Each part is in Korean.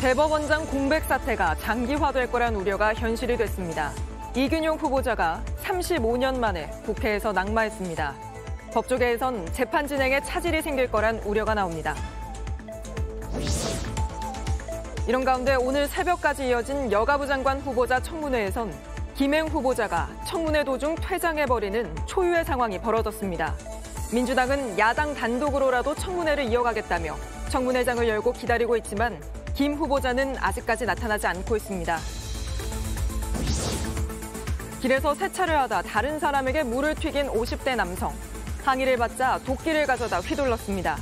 대법원장 공백 사태가 장기화될 거란 우려가 현실이 됐습니다. 이균용 후보자가 35년 만에 국회에서 낙마했습니다. 법조계에선 재판 진행에 차질이 생길 거란 우려가 나옵니다. 이런 가운데 오늘 새벽까지 이어진 여가부 장관 후보자 청문회에선 김행 후보자가 청문회 도중 퇴장해버리는 초유의 상황이 벌어졌습니다. 민주당은 야당 단독으로라도 청문회를 이어가겠다며 청문회장을 열고 기다리고 있지만 김 후보자는 아직까지 나타나지 않고 있습니다. 길에서 세차를 하다 다른 사람에게 물을 튀긴 50대 남성. 항의를 받자 도끼를 가져다 휘둘렀습니다.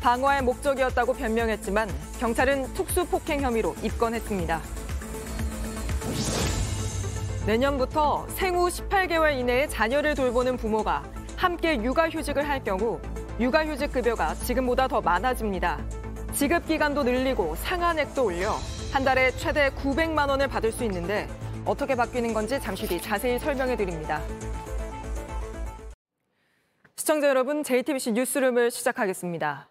방어의 목적이었다고 변명했지만 경찰은 특수폭행 혐의로 입건했습니다. 내년부터 생후 18개월 이내에 자녀를 돌보는 부모가 함께 육아휴직을 할 경우 육아휴직 급여가 지금보다 더 많아집니다. 지급 기간도 늘리고 상한액도 올려 한 달에 최대 900만 원을 받을 수 있는데 어떻게 바뀌는 건지 잠시 뒤 자세히 설명해 드립니다. 시청자 여러분, JTBC 뉴스룸을 시작하겠습니다.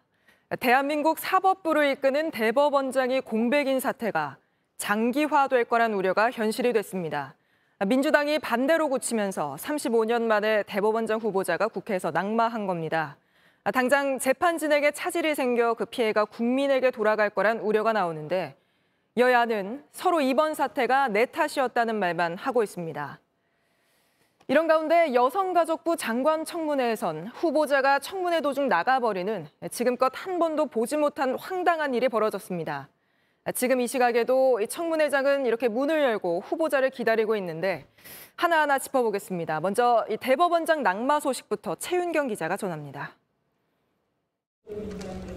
대한민국 사법부를 이끄는 대법원장이 공백인 사태가 장기화될 거란 우려가 현실이 됐습니다. 민주당이 반대로 고치면서 35년 만에 대법원장 후보자가 국회에서 낙마한 겁니다. 당장 재판 진행에 차질이 생겨 그 피해가 국민에게 돌아갈 거란 우려가 나오는데 여야는 서로 이번 사태가 내 탓이었다는 말만 하고 있습니다. 이런 가운데 여성가족부 장관 청문회에선 후보자가 청문회 도중 나가버리는 지금껏 한 번도 보지 못한 황당한 일이 벌어졌습니다. 지금 이 시각에도 청문회장은 이렇게 문을 열고 후보자를 기다리고 있는데 하나하나 짚어보겠습니다. 먼저 이 대법원장 낙마 소식부터 최윤경 기자가 전합니다.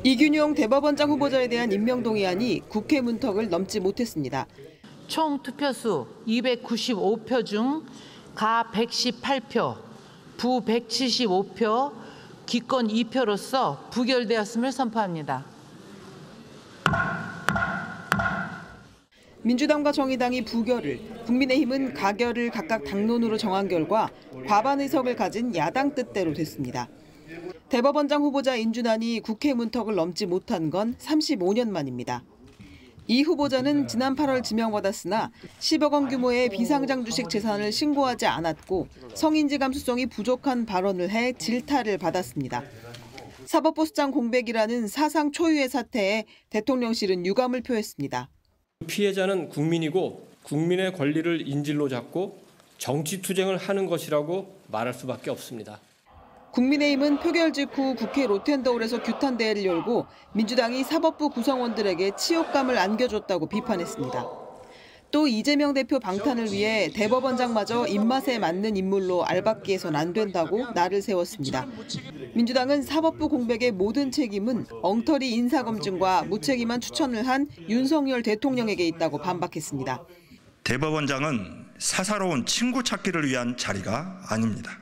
이균용 대법원장 후보자에 대한 임명 동의안이 국회 문턱을 넘지 못했습니다. 총 투표수 295표 중 가 118표, 부 175표, 기권 2표로서 부결되었음을 선포합니다. 민주당과 정의당이 부결을, 국민의힘은 가결을 각각 당론으로 정한 결과 과반 의석을 가진 야당 뜻대로 됐습니다. 대법원장 후보자 인준안이 국회 문턱을 넘지 못한 건 35년 만입니다. 이 후보자는 지난 8월 지명받았으나 10억 원 규모의 비상장 주식 재산을 신고하지 않았고 성인지 감수성이 부족한 발언을 해 질타를 받았습니다. 사법부 수장 공백이라는 사상 초유의 사태에 대통령실은 유감을 표했습니다. 피해자는 국민이고 국민의 권리를 인질로 잡고 정치 투쟁을 하는 것이라고 말할 수밖에 없습니다. 국민의힘은 표결 직후 국회 로텐더홀에서 규탄 대회를 열고 민주당이 사법부 구성원들에게 치욕감을 안겨줬다고 비판했습니다. 또 이재명 대표 방탄을 위해 대법원장마저 입맛에 맞는 인물로 알박기에선 안 된다고 날을 세웠습니다. 민주당은 사법부 공백의 모든 책임은 엉터리 인사검증과 무책임한 추천을 한 윤석열 대통령에게 있다고 반박했습니다. 대법원장은 사사로운 친구 찾기를 위한 자리가 아닙니다.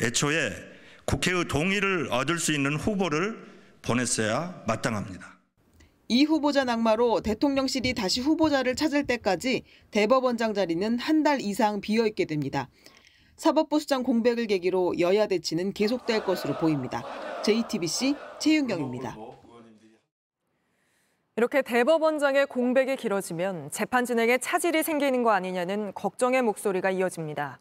애초에 국회의 동의를 얻을 수 있는 후보를 보냈어야 마땅합니다. 이 후보자 낙마로 대통령실이 다시 후보자를 찾을 때까지 대법원장 자리는 한 달 이상 비어 있게 됩니다. 사법부 수장 공백을 계기로 여야 대치는 계속될 것으로 보입니다. JTBC 최윤경입니다. 이렇게 대법원장의 공백이 길어지면 재판 진행에 차질이 생기는 거 아니냐는 걱정의 목소리가 이어집니다.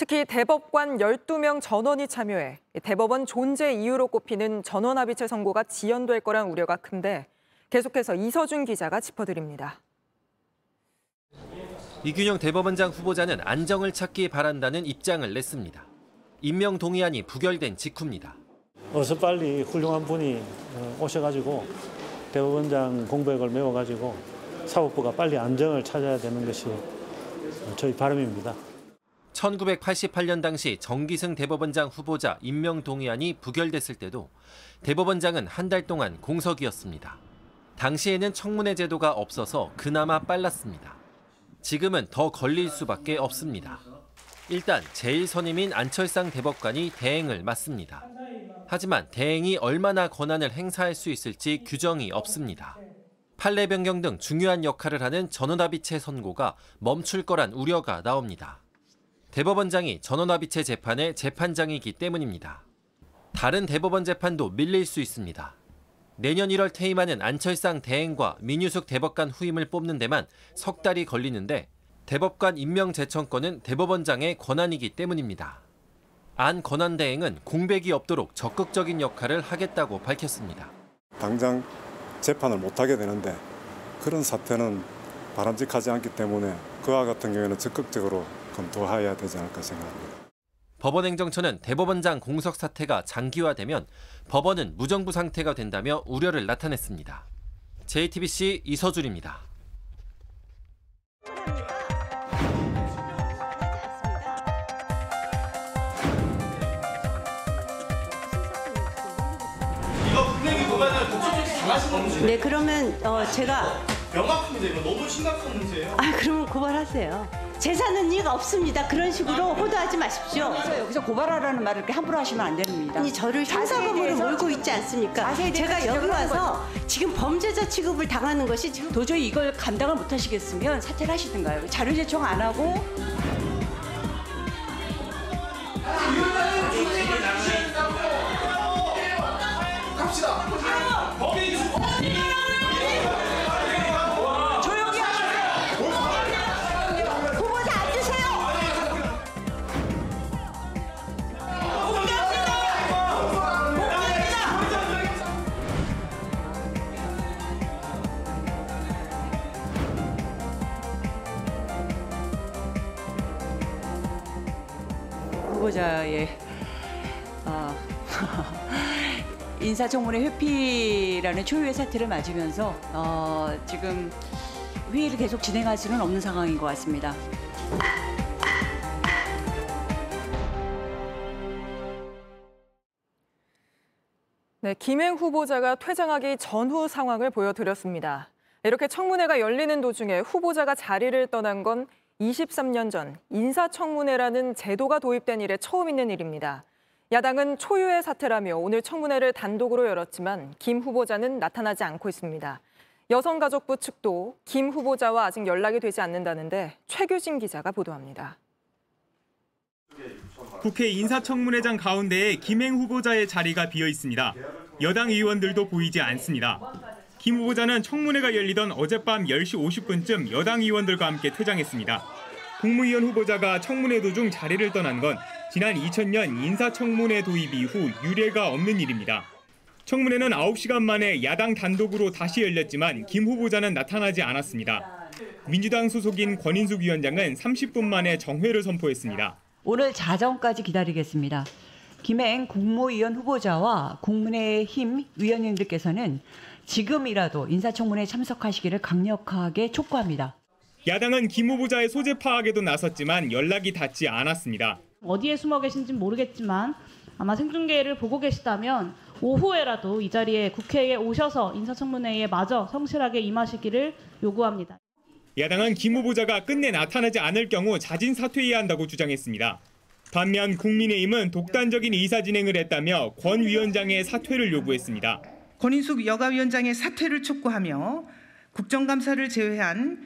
특히 대법관 12명 전원이 참여해 대법원 존재 이유로 꼽히는 전원합의체 선고가 지연될 거란 우려가 큰데 계속해서 이서준 기자가 짚어드립니다. 이균영 대법원장 후보자는 안정을 찾기 바란다는 입장을 냈습니다. 임명 동의안이 부결된 직후입니다. 어서 빨리 훌륭한 분이 어, 오셔가지고 대법원장 공백을 메워가지고 사법부가 빨리 안정을 찾아야 되는 것이 저희 바람입니다. 1988년 당시 정기승 대법원장 후보자 임명 동의안이 부결됐을 때도 대법원장은 한 달 동안 공석이었습니다. 당시에는 청문회 제도가 없어서 그나마 빨랐습니다. 지금은 더 걸릴 수밖에 없습니다. 일단 제일 선임인 안철상 대법관이 대행을 맡습니다. 하지만 대행이 얼마나 권한을 행사할 수 있을지 규정이 없습니다. 판례 변경 등 중요한 역할을 하는 전원합의체 선고가 멈출 거란 우려가 나옵니다. 대법원장이 전원합의체 재판의 재판장이기 때문입니다. 다른 대법원 재판도 밀릴 수 있습니다. 내년 1월 퇴임하는 안철상 대행과 민유숙 대법관 후임을 뽑는 데만 석 달이 걸리는데 대법관 임명 제청권은 대법원장의 권한이기 때문입니다. 안 권한 대행은 공백이 없도록 적극적인 역할을 하겠다고 밝혔습니다. 당장 재판을 못하게 되는데 그런 사태는 바람직하지 않기 때문에 그와 같은 경우에는 적극적으로 검토해야 되지 않을까 생각합니다. 법원 행정처는 대법원장 공석 사태가 장기화되면 법원은 무정부 상태가 된다며 우려를 나타냈습니다. JTBC 이서준입니다. 네, 그러면 어, 제가 명확한 문제 이거 너무 심각한 문제예요. 아 그러면 고발하세요. 재산은 이유가 없습니다. 그런 식으로 호도하지 마십시오. 여기서 고발하라는 말을 이렇게 함부로 하시면 안 됩니다. 아니 저를 형사범으로 몰고 있지 않습니까? 대해서 제가 여기 지적을 하는 와서 지금 범죄자 취급을 당하는 것이 지금 도저히 이걸 감당을 못 하시겠으면 사퇴를 하시든가요. 자료 제청 안 하고 조용히 후보자의 어, 인사청문회 회피라는 초유의 사태를 맞으면서 어, 지금 회의를 계속 진행할 수는 없는 상황인 것 같습니다. 네, 김행 후보자가 퇴장하기 전후 상황을 보여드렸습니다. 이렇게 청문회가 열리는 도중에 후보자가 자리를 떠난 건 23년 전 인사청문회라는 제도가 도입된 이래 처음 있는 일입니다. 야당은 초유의 사태라며 오늘 청문회를 단독으로 열었지만 김 후보자는 나타나지 않고 있습니다. 여성가족부 측도 김 후보자와 아직 연락이 되지 않는다는데 최규진 기자가 보도합니다. 국회 인사청문회장 가운데에 김행 후보자의 자리가 비어 있습니다. 여당 의원들도 보이지 않습니다. 김 후보자는 청문회가 열리던 어젯밤 10시 50분쯤 여당 의원들과 함께 퇴장했습니다. 국무위원 후보자가 청문회 도중 자리를 떠난 건 지난 2000년 인사청문회 도입 이후 유례가 없는 일입니다. 청문회는 9시간 만에 야당 단독으로 다시 열렸지만 김 후보자는 나타나지 않았습니다. 민주당 소속인 권인숙 위원장은 30분 만에 정회를 선포했습니다. 오늘 자정까지 기다리겠습니다. 김행 국무위원 후보자와 국민의힘 위원님들께서는 지금이라도 인사청문회에 참석하시기를 강력하게 촉구합니다. 야당은 김 후보자의 소재 파악에도 나섰지만 연락이 닿지 않았습니다. 어디에 숨어 계신지 모르겠지만 아마 생중계를 보고 계시다면 오후에라도 이 자리에 국회에 오셔서 인사청문회에 마저 성실하게 임하시기를 요구합니다. 야당은 김 후보자가 끝내 나타나지 않을 경우 자진 사퇴해야 한다고 주장했습니다. 반면 국민의힘은 독단적인 의사 진행을 했다며 권 위원장의 사퇴를 요구했습니다. 권인숙 여가위원장의 사퇴를 촉구하며 국정감사를 제외한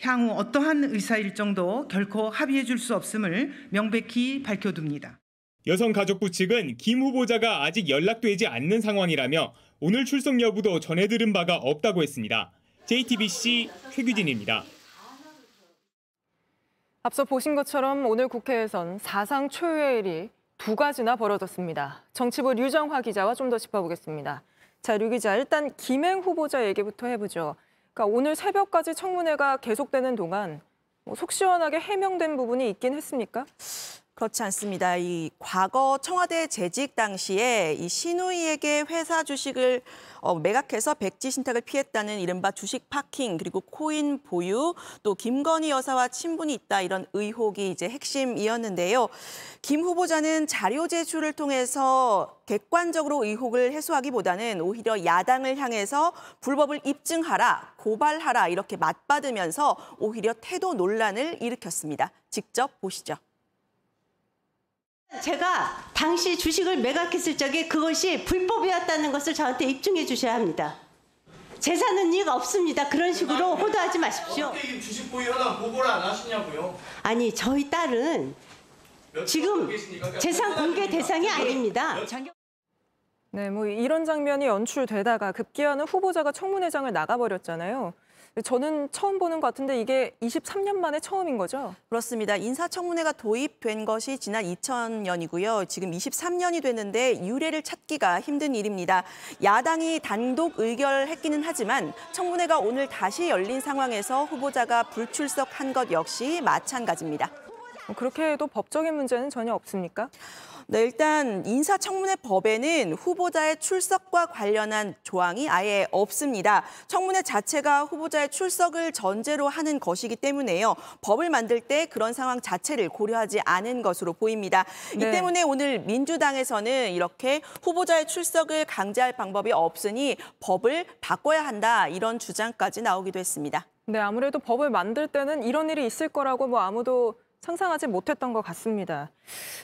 향후 어떠한 의사 일정도 결코 합의해 줄 수 없음을 명백히 밝혀둡니다. 여성가족부 측은 김 후보자가 아직 연락되지 않는 상황이라며 오늘 출석 여부도 전해들은 바가 없다고 했습니다. JTBC 최규진입니다. 앞서 보신 것처럼 오늘 국회에선 사상 초유의 일이 두 가지나 벌어졌습니다. 정치부 류정화 기자와 좀 더 짚어보겠습니다. 자, 류 기자, 일단 김행 후보자 얘기부터 해보죠. 그러니까 오늘 새벽까지 청문회가 계속되는 동안 뭐 속 시원하게 해명된 부분이 있긴 했습니까? 그렇지 않습니다. 이 과거 청와대 재직 당시에 이 신우이에게 회사 주식을 어, 매각해서 백지 신탁을 피했다는 이른바 주식 파킹 그리고 코인 보유 또 김건희 여사와 친분이 있다 이런 의혹이 이제 핵심이었는데요. 김 후보자는 자료 제출을 통해서 객관적으로 의혹을 해소하기보다는 오히려 야당을 향해서 불법을 입증하라, 고발하라 이렇게 맞받으면서 오히려 태도 논란을 일으켰습니다. 직접 보시죠. 제가 당시 주식을 매각했을 적에 그것이 불법이었다는 것을 저한테 입증해 주셔야 합니다. 재산은 이유가 없습니다. 그런 식으로 호도하지 마십시오. 어떻게 주식 보유하다 보고를 안 하시냐고요? 아니 저희 딸은 지금 재산 공개 대상이 아닙니다. 네, 네, 뭐 이런 장면이 연출되다가 급기야는 후보자가 청문회장을 나가버렸잖아요. 저는 처음 보는 것 같은데 이게 23년 만에 처음인 거죠? 그렇습니다. 인사청문회가 도입된 것이 지난 2000년이고요. 지금 23년이 됐는데 유례를 찾기가 힘든 일입니다. 야당이 단독 의결했기는 하지만 청문회가 오늘 다시 열린 상황에서 후보자가 불출석한 것 역시 마찬가지입니다. 그렇게 해도 법적인 문제는 전혀 없습니까? 네, 일단 인사청문회 법에는 후보자의 출석과 관련한 조항이 아예 없습니다. 청문회 자체가 후보자의 출석을 전제로 하는 것이기 때문에요. 법을 만들 때 그런 상황 자체를 고려하지 않은 것으로 보입니다. 이 네. 때문에 오늘 민주당에서는 이렇게 후보자의 출석을 강제할 방법이 없으니 법을 바꿔야 한다 이런 주장까지 나오기도 했습니다. 네, 아무래도 법을 만들 때는 이런 일이 있을 거라고 뭐 아무도 상상하지 못했던 것 같습니다.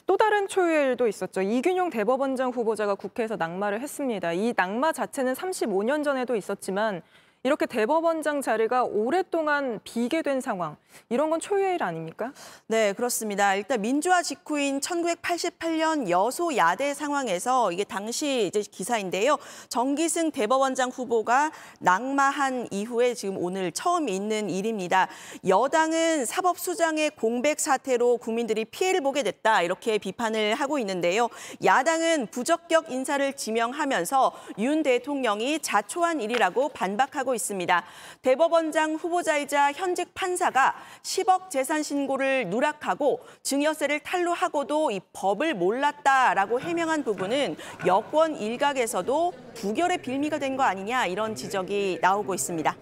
또 다른 초유일도 있었죠. 이균용 대법원장 후보자가 국회에서 낙마를 했습니다. 이 낙마 자체는 35년 전에도 있었지만 이렇게 대법원장 자리가 오랫동안 비게 된 상황, 이런 건 초유일 아닙니까? 네, 그렇습니다. 일단 민주화 직후인 1988년 여소 야대 상황에서 이게 당시 이제 기사인데요. 정기승 대법원장 후보가 낙마한 이후에 지금 오늘 처음 있는 일입니다. 여당은 사법수장의 공백 사태로 국민들이 피해를 보게 됐다 이렇게 비판을 하고 있는데요. 야당은 부적격 인사를 지명하면서 윤 대통령이 자초한 일이라고 반박하고 있습니다. 대법원장 후보자이자 현직 판사가 10억 재산 신고를 누락하고 증여세를 탈루하고도 이 법을 몰랐다라고 해명한 부분은 여권 일각에서도 부결의 빌미가 된 거 아니냐 이런 지적이 나오고 있습니다.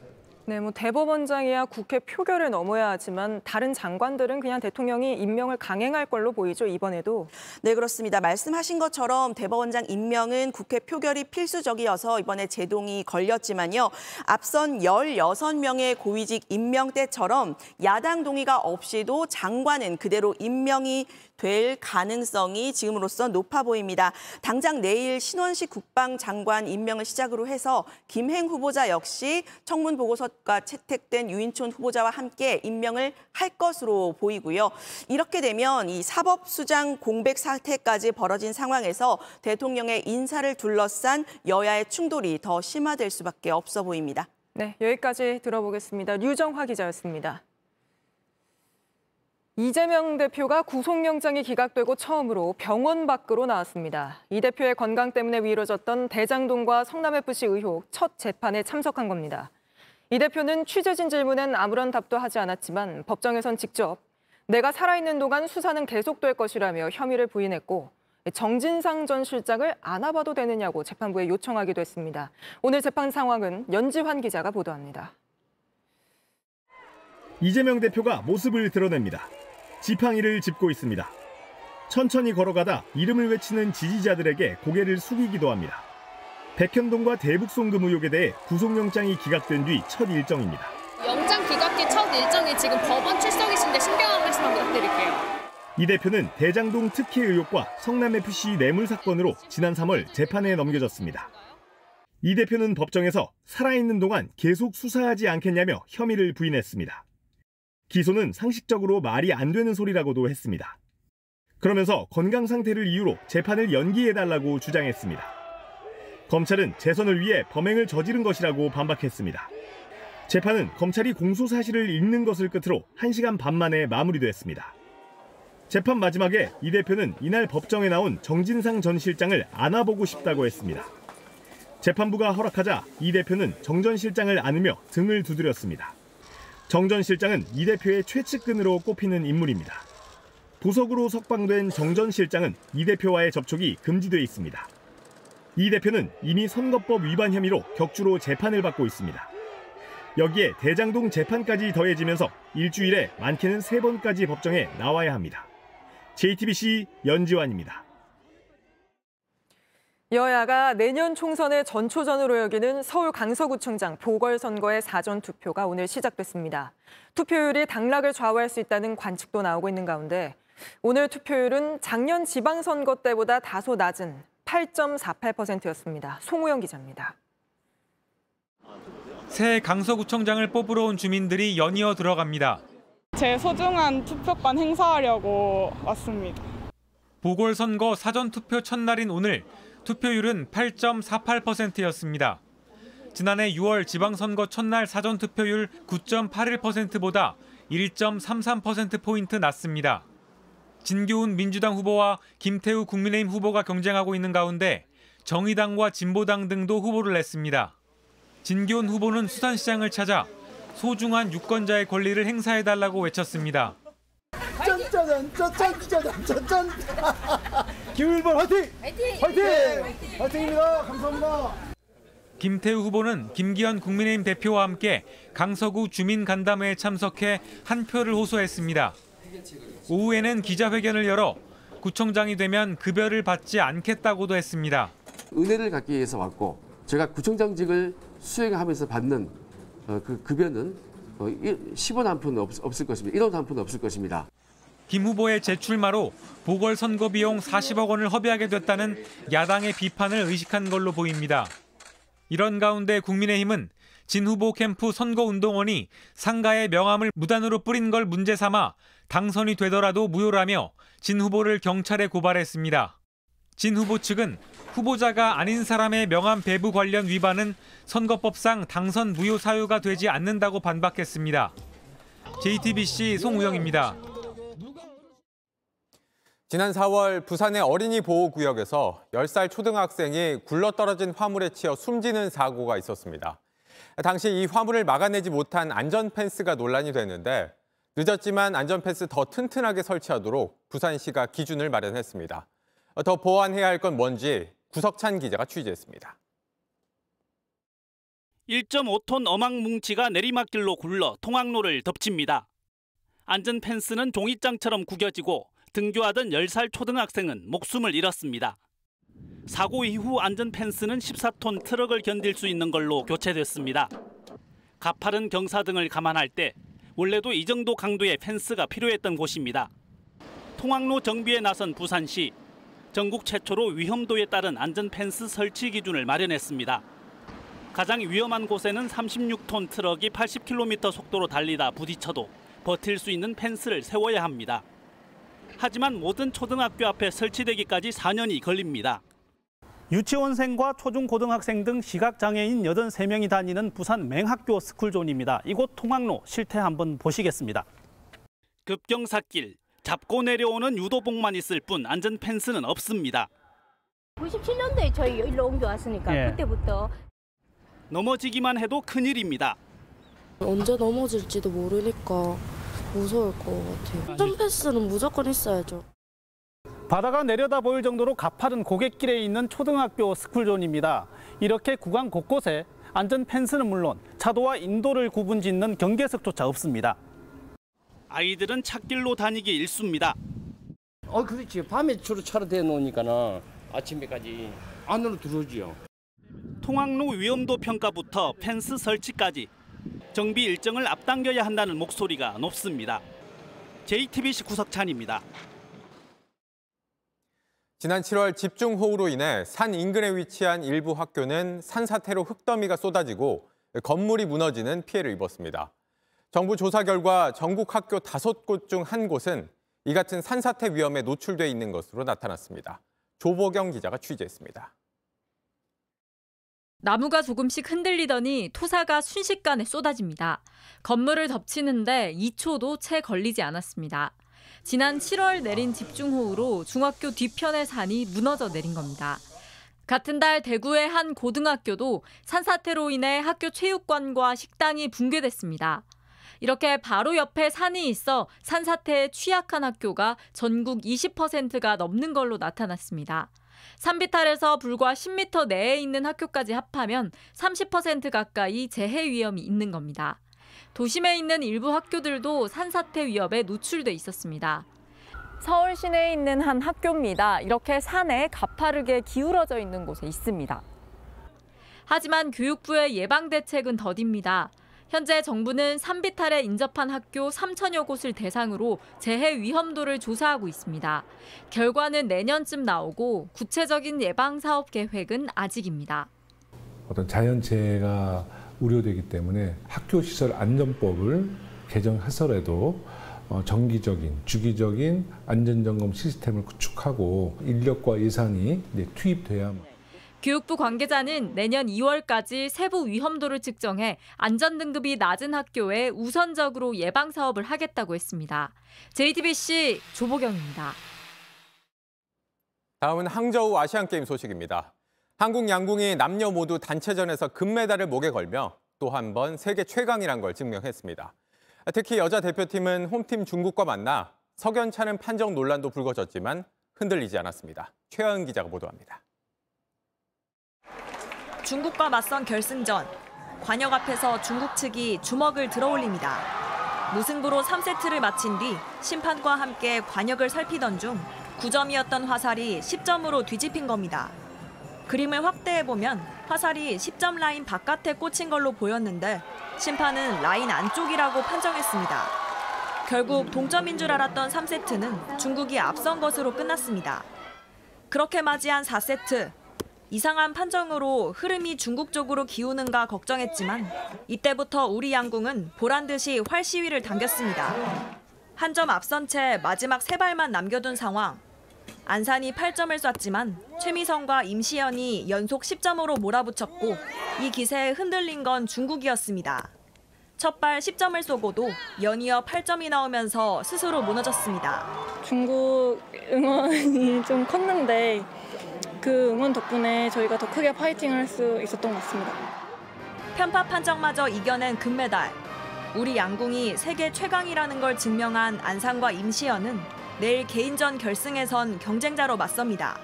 네, 뭐 대법원장이야 국회 표결을 넘어야 하지만 다른 장관들은 그냥 대통령이 임명을 강행할 걸로 보이죠, 이번에도. 네, 그렇습니다. 말씀하신 것처럼 대법원장 임명은 국회 표결이 필수적이어서 이번에 제동이 걸렸지만요. 앞선 16명의 고위직 임명 때처럼 야당 동의가 없이도 장관은 그대로 임명이 될 가능성이 지금으로서 높아 보입니다. 당장 내일 신원식 국방장관 임명을 시작으로 해서 김행 후보자 역시 청문 보고서가 채택된 유인촌 후보자와 함께 임명을 할 것으로 보이고요. 이렇게 되면 이 사법수장 공백 사태까지 벌어진 상황에서 대통령의 인사를 둘러싼 여야의 충돌이 더 심화될 수밖에 없어 보입니다. 네, 여기까지 들어보겠습니다. 류정화 기자였습니다. 이재명 대표가 구속영장이 기각되고 처음으로 병원 밖으로 나왔습니다. 이 대표의 건강 때문에 미뤄졌던 대장동과 성남FC 의혹 첫 재판에 참석한 겁니다. 이 대표는 취재진 질문엔 아무런 답도 하지 않았지만 법정에선 직접 내가 살아있는 동안 수사는 계속될 것이라며 혐의를 부인했고 정진상 전 실장을 안아봐도 되느냐고 재판부에 요청하기도 했습니다. 오늘 재판 상황은 연지환 기자가 보도합니다. 이재명 대표가 모습을 드러냅니다. 지팡이를 짚고 있습니다. 천천히 걸어가다 이름을 외치는 지지자들에게 고개를 숙이기도 합니다. 백현동과 대북송금 의혹에 대해 구속영장이 기각된 뒤 첫 일정입니다. 영장 기각기 첫 일정이 지금 법원 출석이신데 신경 한 말씀만 부탁드릴게요. 이 대표는 대장동 특혜 의혹과 성남FC 뇌물 사건으로 지난 3월 재판에 넘겨졌습니다. 이 대표는 법정에서 살아있는 동안 계속 수사하지 않겠냐며 혐의를 부인했습니다. 기소는 상식적으로 말이 안 되는 소리라고도 했습니다. 그러면서 건강 상태를 이유로 재판을 연기해달라고 주장했습니다. 검찰은 재선을 위해 범행을 저지른 것이라고 반박했습니다. 재판은 검찰이 공소 사실을 읽는 것을 끝으로 1시간 반 만에 마무리됐습니다. 재판 마지막에 이 대표는 이날 법정에 나온 정진상 전 실장을 안아보고 싶다고 했습니다. 재판부가 허락하자 이 대표는 정 전 실장을 안으며 등을 두드렸습니다. 정 전 실장은 이 대표의 최측근으로 꼽히는 인물입니다. 부속으로 석방된 정 전 실장은 이 대표와의 접촉이 금지돼 있습니다. 이 대표는 이미 선거법 위반 혐의로 격주로 재판을 받고 있습니다. 여기에 대장동 재판까지 더해지면서 일주일에 많게는 세 번까지 법정에 나와야 합니다. JTBC 연지환입니다. 여야가 내년 총선의 전초전으로 여기는 서울 강서구청장 보궐선거의 사전 투표가 오늘 시작됐습니다. 투표율이 당락을 좌우할 수 있다는 관측도 나오고 있는 가운데 오늘 투표율은 작년 지방선거 때보다 다소 낮은 8.48%였습니다. 송우영 기자입니다. 새 강서구청장을 뽑으러 온 주민들이 연이어 들어갑니다. 제 소중한 투표권 행사하려고 왔습니다. 보궐선거 사전투표 첫날인 오늘 투표율은 8.48%였습니다. 지난해 6월 지방선거 첫날 사전투표율 9.81%보다 1.33%포인트 낮습니다. 진교훈 민주당 후보와 김태우 국민의힘 후보가 경쟁하고 있는 가운데 정의당과 진보당 등도 후보를 냈습니다. 진교훈 후보는 수산시장을 찾아 소중한 유권자의 권리를 행사해달라고 외쳤습니다. 짠짜잔 짠짠짜잔 짠짠 기울번 화이팅! 화이팅! 화이팅입니다. 감사합니다. 김태우 후보는 김기현 국민의힘 대표와 함께 강서구 주민 간담회에 참석해 한 표를 호소했습니다. 오후에는 기자회견을 열어 구청장이 되면 급여를 받지 않겠다고도 했습니다. 은혜를 갖기 위해서 왔고 제가 구청장직을 수행하면서 받는 어, 그 급여는 어, 10원 한 푼 없을 것입니다. 1원 한 푼 없을 것입니다. 김 후보의 재출마로 보궐선거 비용 40억 원을 허비하게 됐다는 야당의 비판을 의식한 걸로 보입니다. 이런 가운데 국민의힘은 진 후보 캠프 선거운동원이 상가의 명함을 무단으로 뿌린 걸 문제 삼아 당선이 되더라도 무효라며 진 후보를 경찰에 고발했습니다. 진 후보 측은 후보자가 아닌 사람의 명함 배부 관련 위반은 선거법상 당선 무효 사유가 되지 않는다고 반박했습니다. JTBC 송우영입니다. 지난 4월 부산의 어린이 보호구역에서 10살 초등학생이 굴러떨어진 화물에 치여 숨지는 사고가 있었습니다. 당시 이 화물을 막아내지 못한 안전펜스가 논란이 됐는데 늦었지만 안전펜스 더 튼튼하게 설치하도록 부산시가 기준을 마련했습니다. 더 보완해야 할 건 뭔지 구석찬 기자가 취재했습니다. 1.5톤 어망 뭉치가 내리막길로 굴러 통학로를 덮칩니다. 안전 펜스는 종이장처럼 구겨지고 등교하던 10살 초등학생은 목숨을 잃었습니다. 사고 이후 안전 펜스는 14톤 트럭을 견딜 수 있는 걸로 교체됐습니다. 가파른 경사 등을 감안할 때 원래도 이 정도 강도의 펜스가 필요했던 곳입니다. 통학로 정비에 나선 부산시 전국 최초로 위험도에 따른 안전 펜스 설치 기준을 마련했습니다. 가장 위험한 곳에는 36톤 트럭이 80km 속도로 달리다 부딪혀도 버틸 수 있는 펜스를 세워야 합니다. 하지만 모든 초등학교 앞에 설치되기까지 4년이 걸립니다. 유치원생과 초중고등학생 등 시각장애인 83명이 다니는 부산 맹학교 스쿨존입니다. 이곳 통학로 실태 한번 보시겠습니다. 급경사길, 잡고 내려오는 유도봉만 있을 뿐 안전 펜스는 없습니다. 97년도에 저희 일로 옮겨왔으니까 예. 그때부터 넘어지기만 해도 큰일입니다. 언제 넘어질지도 모르니까 무서울 것 같아요. 점패스는 무조건 있어야죠. 바다가 내려다 보일 정도로 가파른 고갯길에 있는 초등학교 스쿨존입니다. 이렇게 구간 곳곳에 안전 펜스는 물론 차도와 인도를 구분 짓는 경계석조차 없습니다. 아이들은 찾길로 다니기 일쑤입니다. 어, 그렇지. 밤에 주로 차로 대놓으니까는 아침에까지 안으로 들어오지요. 통학로 위험도 평가부터 펜스 설치까지 정비 일정을 앞당겨야 한다는 목소리가 높습니다. JTBC 구석찬입니다. 지난 7월 집중호우로 인해 산 인근에 위치한 일부 학교는 산사태로 흙더미가 쏟아지고 건물이 무너지는 피해를 입었습니다. 정부 조사 결과 전국 학교 다섯 곳 중 한 곳은 이 같은 산사태 위험에 노출돼 있는 것으로 나타났습니다. 조보경 기자가 취재했습니다. 나무가 조금씩 흔들리더니 토사가 순식간에 쏟아집니다. 건물을 덮치는데 2초도 채 걸리지 않았습니다. 지난 7월 내린 집중호우로 중학교 뒤편의 산이 무너져 내린 겁니다. 같은 달 대구의 한 고등학교도 산사태로 인해 학교 체육관과 식당이 붕괴됐습니다. 이렇게 바로 옆에 산이 있어 산사태에 취약한 학교가 전국 20%가 넘는 걸로 나타났습니다. 산비탈에서 불과 10m 내에 있는 학교까지 합하면 30% 가까이 재해 위험이 있는 겁니다. 도심에 있는 일부 학교들도 산사태 위협에 노출돼 있었습니다. 서울 시내에 있는 한 학교입니다. 이렇게 산에 가파르게 기울어져 있는 곳에 있습니다. 하지만 교육부의 예방 대책은 더딥니다. 현재 정부는 산비탈에 인접한 학교 3천여 곳을 대상으로 재해 위험도를 조사하고 있습니다. 결과는 내년쯤 나오고 구체적인 예방 사업 계획은 아직입니다. 어떤 자연재해가 우려되기 때문에 학교 시설 안전법을 개정해서라도 어, 정기적인 주기적인 안전점검 시스템을 구축하고 인력과 예산이 투입돼야 교육부 관계자는 내년 2월까지 세부 위험도를 측정해 안전 등급이 낮은 학교에 우선적으로 예방 사업을 하겠다고 했습니다. JTBC 조보경입니다. 다음은 항저우 아시안 게임 소식입니다. 한국 양궁이 남녀 모두 단체전에서 금메달을 목에 걸며 또 한 번 세계 최강이란 걸 증명했습니다. 특히 여자 대표팀은 홈팀 중국과 만나 석연찮은 판정 논란도 불거졌지만 흔들리지 않았습니다. 최하은 기자가 보도합니다. 중국과 맞선 결승전. 관역 앞에서 중국 측이 주먹을 들어올립니다. 무승부로 3세트를 마친 뒤 심판과 함께 관역을 살피던 중 9점이었던 화살이 10점으로 뒤집힌 겁니다. 그림을 확대해보면 화살이 10점 라인 바깥에 꽂힌 걸로 보였는데 심판은 라인 안쪽이라고 판정했습니다. 결국 동점인 줄 알았던 3세트는 중국이 앞선 것으로 끝났습니다. 그렇게 맞이한 4세트. 이상한 판정으로 흐름이 중국 쪽으로 기우는가 걱정했지만 이때부터 우리 양궁은 보란 듯이 활시위를 당겼습니다. 한 점 앞선 채 마지막 세 발만 남겨둔 상황. 안산이 8점을 쐈지만 최미성과 임시연이 연속 10점으로 몰아붙였고 이 기세에 흔들린 건 중국이었습니다. 첫발 10점을 쏘고도 연이어 8점이 나오면서 스스로 무너졌습니다. 중국 응원이 좀 컸는데 그 응원 덕분에 저희가 더 크게 파이팅을 할 수 있었던 것 같습니다. 편파 판정마저 이겨낸 금메달. 우리 양궁이 세계 최강이라는 걸 증명한 안상과 임시연은 내일 개인전 결승에선 경쟁자로 맞섭니다.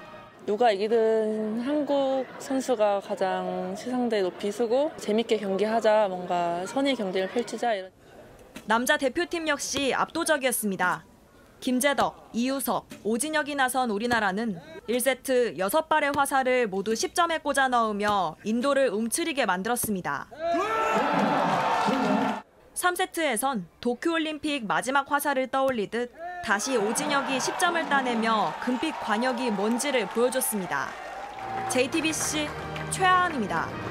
누가 이기든 한국 선수가 가장 시상대 높이 서고 재밌게 경기하자 뭔가 선의 경쟁을 펼치자 이런. 남자 대표팀 역시 압도적이었습니다. 김재덕, 이우석, 오진혁이 나선 우리나라는 1세트 6발의 화살을 모두 10점에 꽂아 넣으며 인도를 움츠리게 만들었습니다. 3세트에선 도쿄올림픽 마지막 화살을 떠올리듯 다시 오진혁이 10점을 따내며 금빛 관역이 뭔지를 보여줬습니다. JTBC 최하은입니다.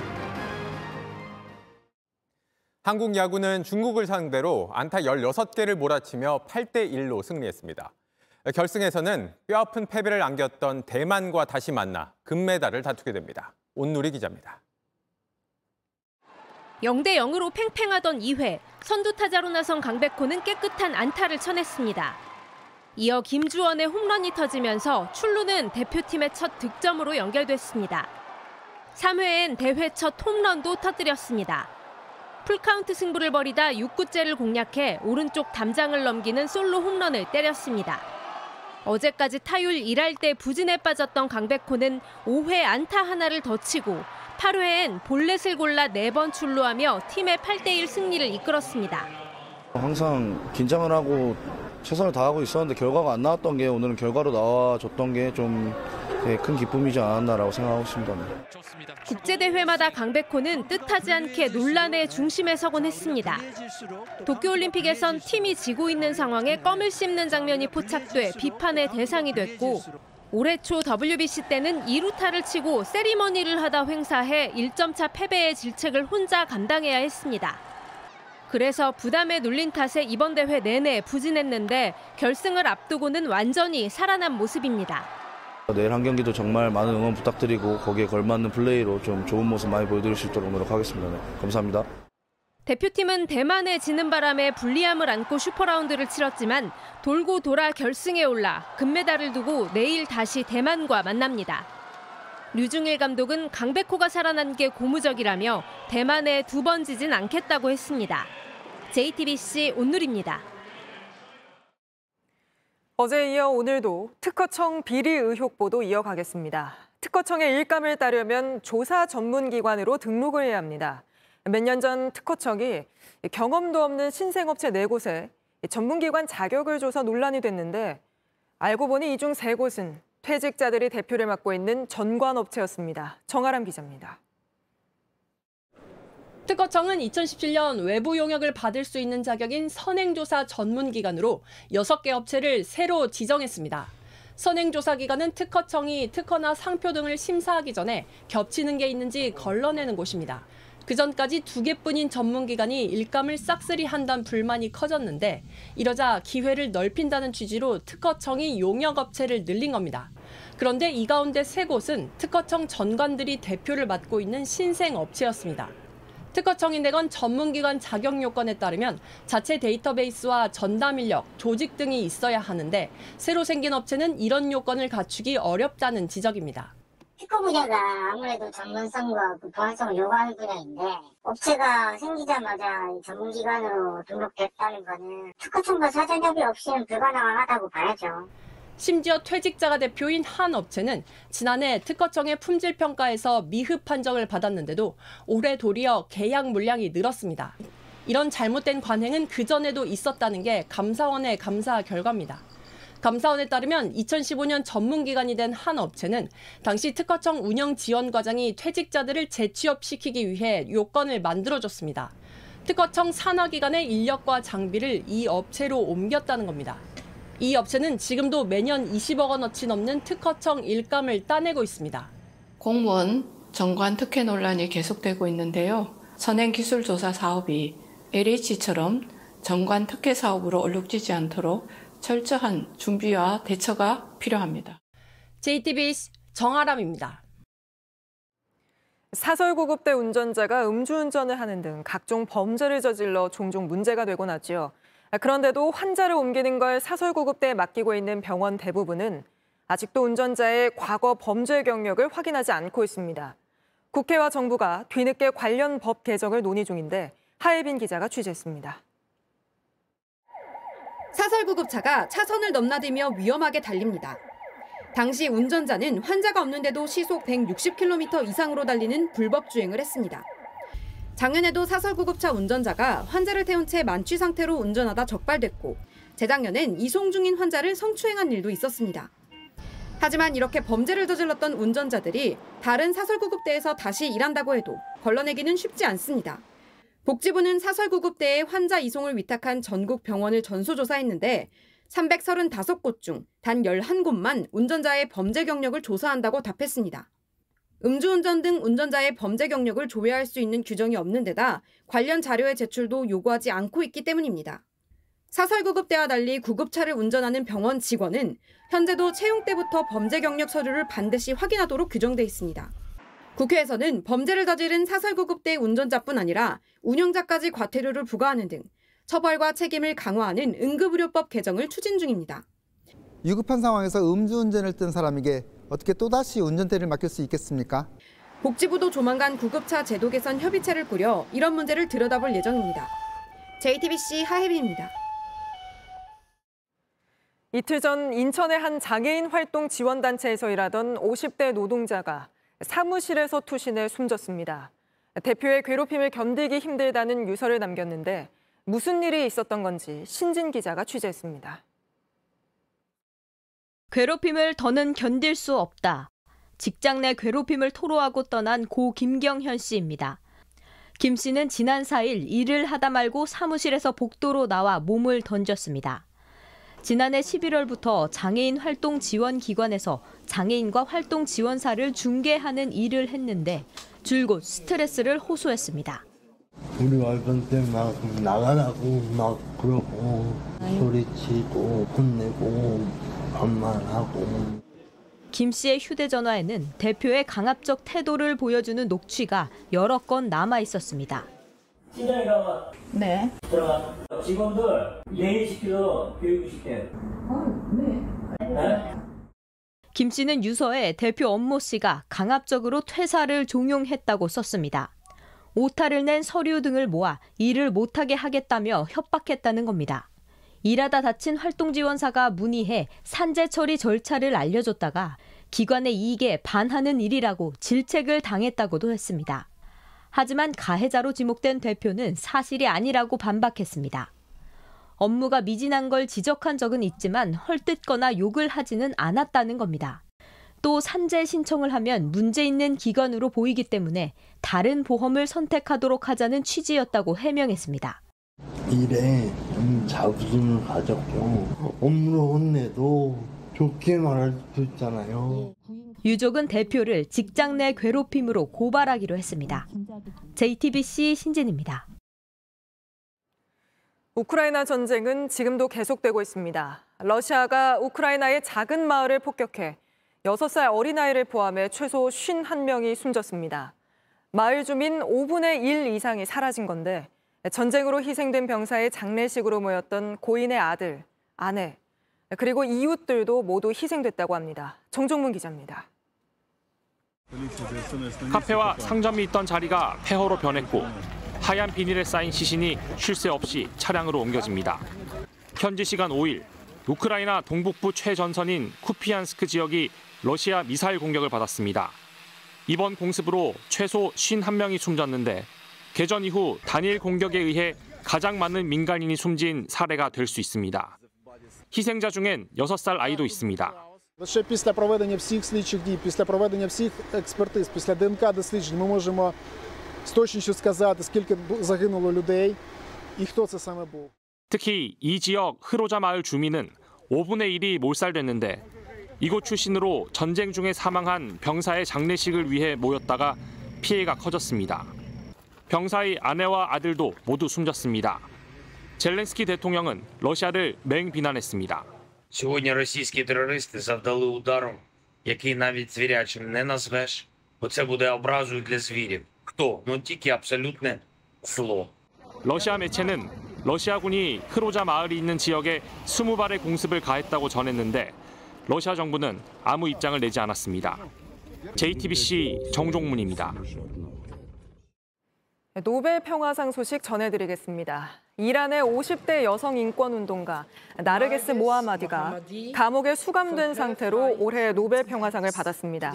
한국 야구는 중국을 상대로 안타 16개를 몰아치며 8대 1로 승리했습니다. 결승에서는 뼈아픈 패배를 안겼던 대만과 다시 만나 금메달을 다투게 됩니다. 온누리 기자입니다. 0대 0으로 팽팽하던 2회 선두 타자로 나선 강백호는 깨끗한 안타를 쳐냈습니다. 이어 김주원의 홈런이 터지면서 출루는 대표팀의 첫 득점으로 연결됐습니다. 3회엔 대회 첫 홈런도 터뜨렸습니다. 풀카운트 승부를 벌이다 6구째를 공략해 오른쪽 담장을 넘기는 솔로 홈런을 때렸습니다. 어제까지 타율 1할대 부진에 빠졌던 강백호는 5회 안타 하나를 더 치고 8회엔 볼넷을 골라 4번 출루하며 팀의 8대1 승리를 이끌었습니다. 항상 긴장을 하고 최선을 다하고 있었는데 결과가 안 나왔던 게 오늘은 결과로 나와줬던 게 좀 큰 기쁨이지 않았나라고 생각하고 있습니다. 국제대회마다 강백호는 뜻하지 않게 논란의 중심에 서곤 했습니다. 도쿄올림픽에선 팀이 지고 있는 상황에 껌을 씹는 장면이 포착돼 비판의 대상이 됐고 올해 초 WBC 때는 2루타를 치고 세리머니를 하다 횡사해 1점차 패배의 질책을 혼자 감당해야 했습니다. 그래서 부담에 눌린 탓에 이번 대회 내내 부진했는데 결승을 앞두고는 완전히 살아난 모습입니다. 내일 한 경기도 정말 많은 응원 부탁드리고 거기에 걸맞는 플레이로 좀 좋은 모습 많이 보여드릴 수 있도록 노력하겠습니다. 네, 감사합니다. 대표팀은 대만에 지는 바람에 불리함을 안고 슈퍼라운드를 치렀지만 돌고 돌아 결승에 올라 금메달을 두고 내일 다시 대만과 만납니다. 류중일 감독은 강백호가 살아난 게 고무적이라며 대만에 두 번 지진 않겠다고 했습니다. JTBC 온누리입니다. 어제에 이어 오늘도 특허청 비리 의혹 보도 이어가겠습니다. 특허청의 일감을 따려면 조사 전문기관으로 등록을 해야 합니다. 몇 년 전 특허청이 경험도 없는 신생업체 4곳에 전문기관 자격을 줘서 논란이 됐는데 알고 보니 이중 3곳은 퇴직자들이 대표를 맡고 있는 전관업체였습니다. 정아람 기자입니다. 특허청은 2017년 외부 용역을 받을 수 있는 자격인 선행조사 전문기관으로 6개 업체를 새로 지정했습니다. 선행조사 기관은 특허청이 특허나 상표 등을 심사하기 전에 겹치는 게 있는지 걸러내는 곳입니다. 그 전까지 두 개뿐인 전문기관이 일감을 싹쓸이 한다는 불만이 커졌는데 이러자 기회를 넓힌다는 취지로 특허청이 용역업체를 늘린 겁니다. 그런데 이 가운데 세 곳은 특허청 전관들이 대표를 맡고 있는 신생업체였습니다. 특허청이 내건 전문기관 자격 요건에 따르면 자체 데이터베이스와 전담 인력, 조직 등이 있어야 하는데 새로 생긴 업체는 이런 요건을 갖추기 어렵다는 지적입니다. 특허 분야가 아무래도 전문성과 그 보안성을 요구하는 분야인데 업체가 생기자마자 전문기관으로 등록됐다는 거는 특허청과 사전 협의 없이는 불가능하다고 봐야죠. 심지어 퇴직자가 대표인 한 업체는 지난해 특허청의 품질 평가에서 미흡 판정을 받았는데도 올해 도리어 계약 물량이 늘었습니다. 이런 잘못된 관행은 그전에도 있었다는 게 감사원의 감사 결과입니다. 감사원에 따르면 2015년 전문기관이 된 한 업체는 당시 특허청 운영 지원 과장이 퇴직자들을 재취업시키기 위해 요건을 만들어줬습니다. 특허청 산하기관의 인력과 장비를 이 업체로 옮겼다는 겁니다. 이 업체는 지금도 매년 20억 원어치 넘는 특허청 일감을 따내고 있습니다. 공무원 정관 특혜 논란이 계속되고 있는데요. 선행기술조사 사업이 LH처럼 정관 특혜 사업으로 얼룩지지 않도록 철저한 준비와 대처가 필요합니다. JTBC 정아람입니다. 사설구급대 운전자가 음주운전을 하는 등 각종 범죄를 저질러 종종 문제가 되곤 하지요. 그런데도 환자를 옮기는 걸 사설 구급대에 맡기고 있는 병원 대부분은 아직도 운전자의 과거 범죄 경력을 확인하지 않고 있습니다. 국회와 정부가 뒤늦게 관련 법 개정을 논의 중인데 하예빈 기자가 취재했습니다. 사설 구급차가 차선을 넘나들며 위험하게 달립니다. 당시 운전자는 환자가 없는데도 시속 160km 이상으로 달리는 불법 주행을 했습니다. 작년에도 사설 구급차 운전자가 환자를 태운 채 만취 상태로 운전하다 적발됐고 재작년엔 이송 중인 환자를 성추행한 일도 있었습니다. 하지만 이렇게 범죄를 저질렀던 운전자들이 다른 사설 구급대에서 다시 일한다고 해도 걸러내기는 쉽지 않습니다. 복지부는 사설 구급대에 환자 이송을 위탁한 전국 병원을 전수조사했는데 335곳 중 단 11곳만 운전자의 범죄 경력을 조사한다고 답했습니다. 음주운전 등 운전자의 범죄 경력을 조회할 수 있는 규정이 없는 데다 관련 자료의 제출도 요구하지 않고 있기 때문입니다. 사설 구급대와 달리 구급차를 운전하는 병원 직원은 현재도 채용 때부터 범죄 경력 서류를 반드시 확인하도록 규정돼 있습니다. 국회에서는 범죄를 저지른 사설 구급대 운전자뿐 아니라 운영자까지 과태료를 부과하는 등 처벌과 책임을 강화하는 응급의료법 개정을 추진 중입니다. 위급한 상황에서 음주운전을 뜬 사람에게 어떻게 또다시 운전대를 맡길 수 있겠습니까? 복지부도 조만간 구급차 제도 개선 협의체를 꾸려 이런 문제를 들여다볼 예정입니다. JTBC 하혜빈입니다. 이틀 전 인천의 한 장애인 활동 지원단체에서 일하던 50대 노동자가 사무실에서 투신해 숨졌습니다. 대표의 괴롭힘을 견디기 힘들다는 유서를 남겼는데 무슨 일이 있었던 건지 신진 기자가 취재했습니다. 괴롭힘을 더는 견딜 수 없다. 직장 내 괴롭힘을 토로하고 떠난 고 김경현 씨입니다. 김 씨는 지난 4일 일을 하다 말고 사무실에서 복도로 나와 몸을 던졌습니다. 지난해 11월부터 장애인 활동 지원 기관에서 장애인과 활동 지원사를 중개하는 일을 했는데 줄곧 스트레스를 호소했습니다. 우리 와이프 때문에 막 나가라고 막 그러고 소리치고 혼내고 반말하고 김 씨의 휴대전화에는 대표의 강압적 태도를 보여주는 녹취가 여러 건 남아 있었습니다. 팀장이가 네. 들어가 직원들 예의 지키도록 교육을 시켜요. 네. 김 씨는 유서에 대표 엄모 씨가 강압적으로 퇴사를 종용했다고 썼습니다. 오타를 낸 서류 등을 모아 일을 못하게 하겠다며 협박했다는 겁니다. 일하다 다친 활동지원사가 문의해 산재 처리 절차를 알려줬다가 기관의 이익에 반하는 일이라고 질책을 당했다고도 했습니다. 하지만 가해자로 지목된 대표는 사실이 아니라고 반박했습니다. 업무가 미진한 걸 지적한 적은 있지만 헐뜯거나 욕을 하지는 않았다는 겁니다. 또 산재 신청을 하면 문제 있는 기관으로 보이기 때문에 다른 보험을 선택하도록 하자는 취지였다고 해명했습니다. 일에 좀 자부심을 가졌고 업무로 혼내도 좋게 말할 수도 있잖아요. 유족은 대표를 직장 내 괴롭힘으로 고발하기로 했습니다. JTBC 신진입니다. 우크라이나 전쟁은 지금도 계속되고 있습니다. 러시아가 우크라이나의 작은 마을을 폭격해 6살 어린아이를 포함해 최소 51명이 숨졌습니다. 마을 주민 5분의 1 이상이 사라진 건데 전쟁으로 희생된 병사의 장례식으로 모였던 고인의 아들, 아내, 그리고 이웃들도 모두 희생됐다고 합니다. 정종문 기자입니다. 카페와 상점이 있던 자리가 폐허로 변했고 하얀 비닐에 쌓인 시신이 쉴 새 없이 차량으로 옮겨집니다. 현지 시간 5일 우크라이나 동북부 최전선인 쿠피안스크 지역이 러시아 미사일 공격을 받았습니다. 이번 공습으로 최소 51명이 숨졌는데 개전 이후 단일 공격에 의해 가장 많은 민간인이 숨진 사례가 될 수 있습니다. 희생자 중엔 6살 아이도 있습니다. Лише після проведення всіх слідчих дій, після проведення всіх експертиз, після ДНК досліджень ми можемо з точністю сказати, скільки загинуло людей і хто це саме був. 특히 이 지역 흐로자 마을 주민은 5분의 1이 몰살됐는데 이곳 출신으로 전쟁 중에 사망한 병사의 장례식을 위해 모였다가 피해가 커졌습니다. 병사의 아내와 아들도 모두 숨졌습니다. 젤렌스키 대통령은 러시아를 맹비난했습니다. Сьогодні російські терористи завдали ударом, який навіть звірячим не назвеш, бо це буде образою для звірів. Хто? Ну тільки абсолютне зло. 러시아 매체는 러시아군이 흐로자 마을이 있는 지역에 20발의 공습을 가했다고 전했는데 러시아 정부는 아무 입장을 내지 않았습니다. JTBC 정종문입니다. 노벨 평화상 소식 전해드리겠습니다. 이란의 50대 여성 인권 운동가 나르게스 모하마디가 감옥에 수감된 상태로 올해 노벨 평화상을 받았습니다.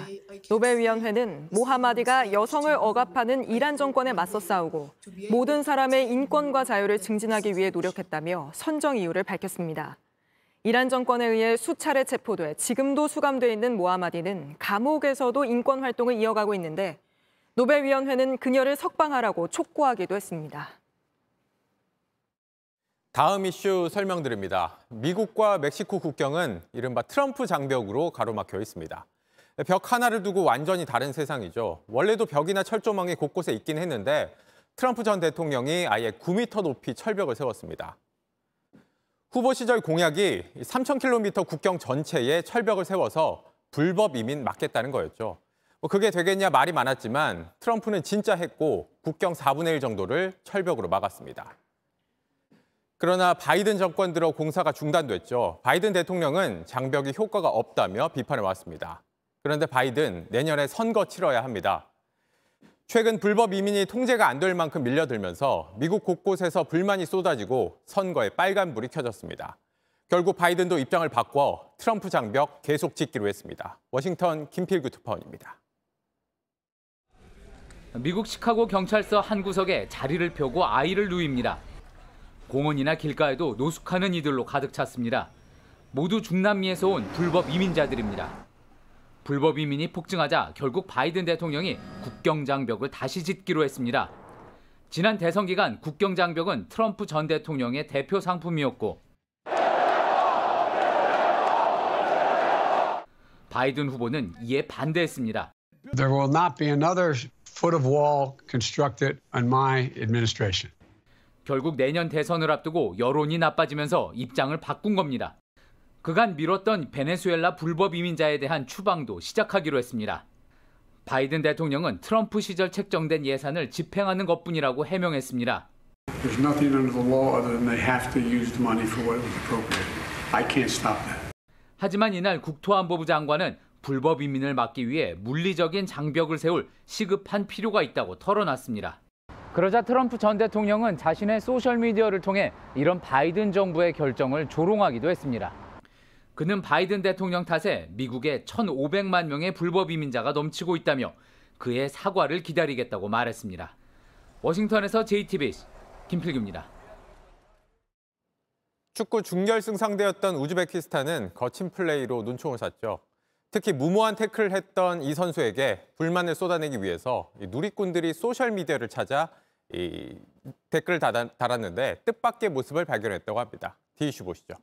노벨위원회는 모하마디가 여성을 억압하는 이란 정권에 맞서 싸우고 모든 사람의 인권과 자유를 증진하기 위해 노력했다며 선정 이유를 밝혔습니다. 이란 정권에 의해 수차례 체포돼 지금도 수감돼 있는 모하마디는 감옥에서도 인권 활동을 이어가고 있는데 노벨위원회는 그녀를 석방하라고 촉구하기도 했습니다. 다음 이슈 설명드립니다. 미국과 멕시코 국경은 이른바 트럼프 장벽으로 가로막혀 있습니다. 벽 하나를 두고 완전히 다른 세상이죠. 원래도 벽이나 철조망이 곳곳에 있긴 했는데 트럼프 전 대통령이 아예 9m 높이 철벽을 세웠습니다. 후보 시절 공약이 3,000km 국경 전체에 철벽을 세워서 불법 이민 막겠다는 거였죠. 뭐 그게 되겠냐 말이 많았지만 트럼프는 진짜 했고 국경 4분의 1 정도를 철벽으로 막았습니다. 그러나 바이든 정권 들어 공사가 중단됐죠. 바이든 대통령은 장벽이 효과가 없다며 비판해 왔습니다. 그런데 바이든 내년에 선거 치러야 합니다. 최근 불법 이민이 통제가 안 될 만큼 밀려들면서 미국 곳곳에서 불만이 쏟아지고 선거에 빨간불이 켜졌습니다. 결국 바이든도 입장을 바꿔 트럼프 장벽 계속 짓기로 했습니다. 워싱턴 김필규 특파원입니다. 미국 시카고 경찰서 한 구석에 자리를 펴고 아이를 누입니다. 공원이나 길가에도 노숙하는 이들로 가득 찼습니다. 모두 중남미에서 온 불법 이민자들입니다. 불법 이민이 폭증하자 결국 바이든 대통령이 국경 장벽을 다시 짓기로 했습니다. 지난 대선 기간 국경 장벽은 트럼프 전 대통령의 대표 상품이었고 바이든 후보는 이에 반대했습니다. There will not be another foot of wall constructed on my administration. 결국 내년 대선을 앞두고 여론이 나빠지면서 입장을 바꾼 겁니다. 그간 미뤘던 베네수엘라 불법 이민자에 대한 추방도 시작하기로 했습니다. 바이든 대통령은 트럼프 시절 책정된 예산을 집행하는 것뿐이라고 해명했습니다. There's nothing under the law other than they have to use the money for what was appropriated. I can't stop that. 하지만 이날 국토안보부 장관은 불법 이민을 막기 위해 물리적인 장벽을 세울 시급한 필요가 있다고 털어놨습니다. 그러자 트럼프 전 대통령은 자신의 소셜미디어를 통해 이런 바이든 정부의 결정을 조롱하기도 했습니다. 그는 바이든 대통령 탓에 미국에 1,500만 명의 불법 이민자가 넘치고 있다며 그의 사과를 기다리겠다고 말했습니다. 워싱턴에서 JTBC 김필규입니다. 축구 준결승 상대였던 우즈베키스탄은 거친 플레이로 눈총을 샀죠. 특히 무모한 태클을 했던 이 선수에게 불만을 쏟아내기 위해서 누리꾼들이 소셜 미디어를 찾아 이 댓글을 달았는데 뜻밖의 모습을 발견했다고 합니다. 디이슈 보시죠.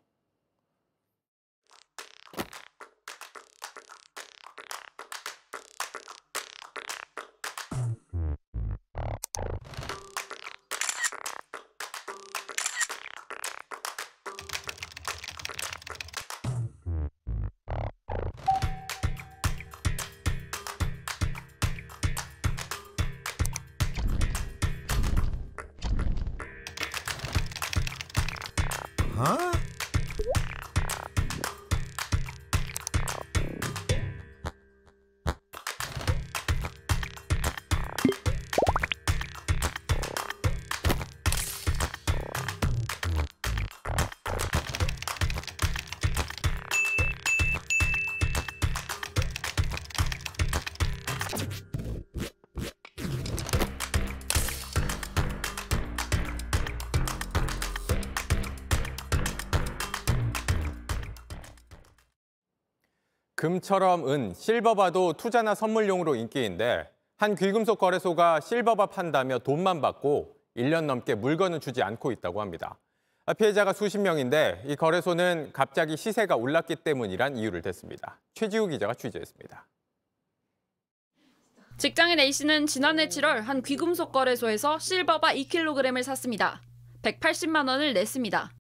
금처럼 은, 실버바도 투자나 선물용으로 인기인데 한 귀금속 거래소가 실버바 판다며 돈만 받고 1년 넘게 물건을 주지 않고 있다고 합니다. 피해자가 수십 명인데 이 거래소는 갑자기 시세가 올랐기 때문이란 이유를 댔습니다. 최지우 기자가 취재했습니다. 직장인 A씨는 지난해 7월 한 귀금속 거래소에서 실버바 2kg을 샀습니다. 180만 원을 냈습니다.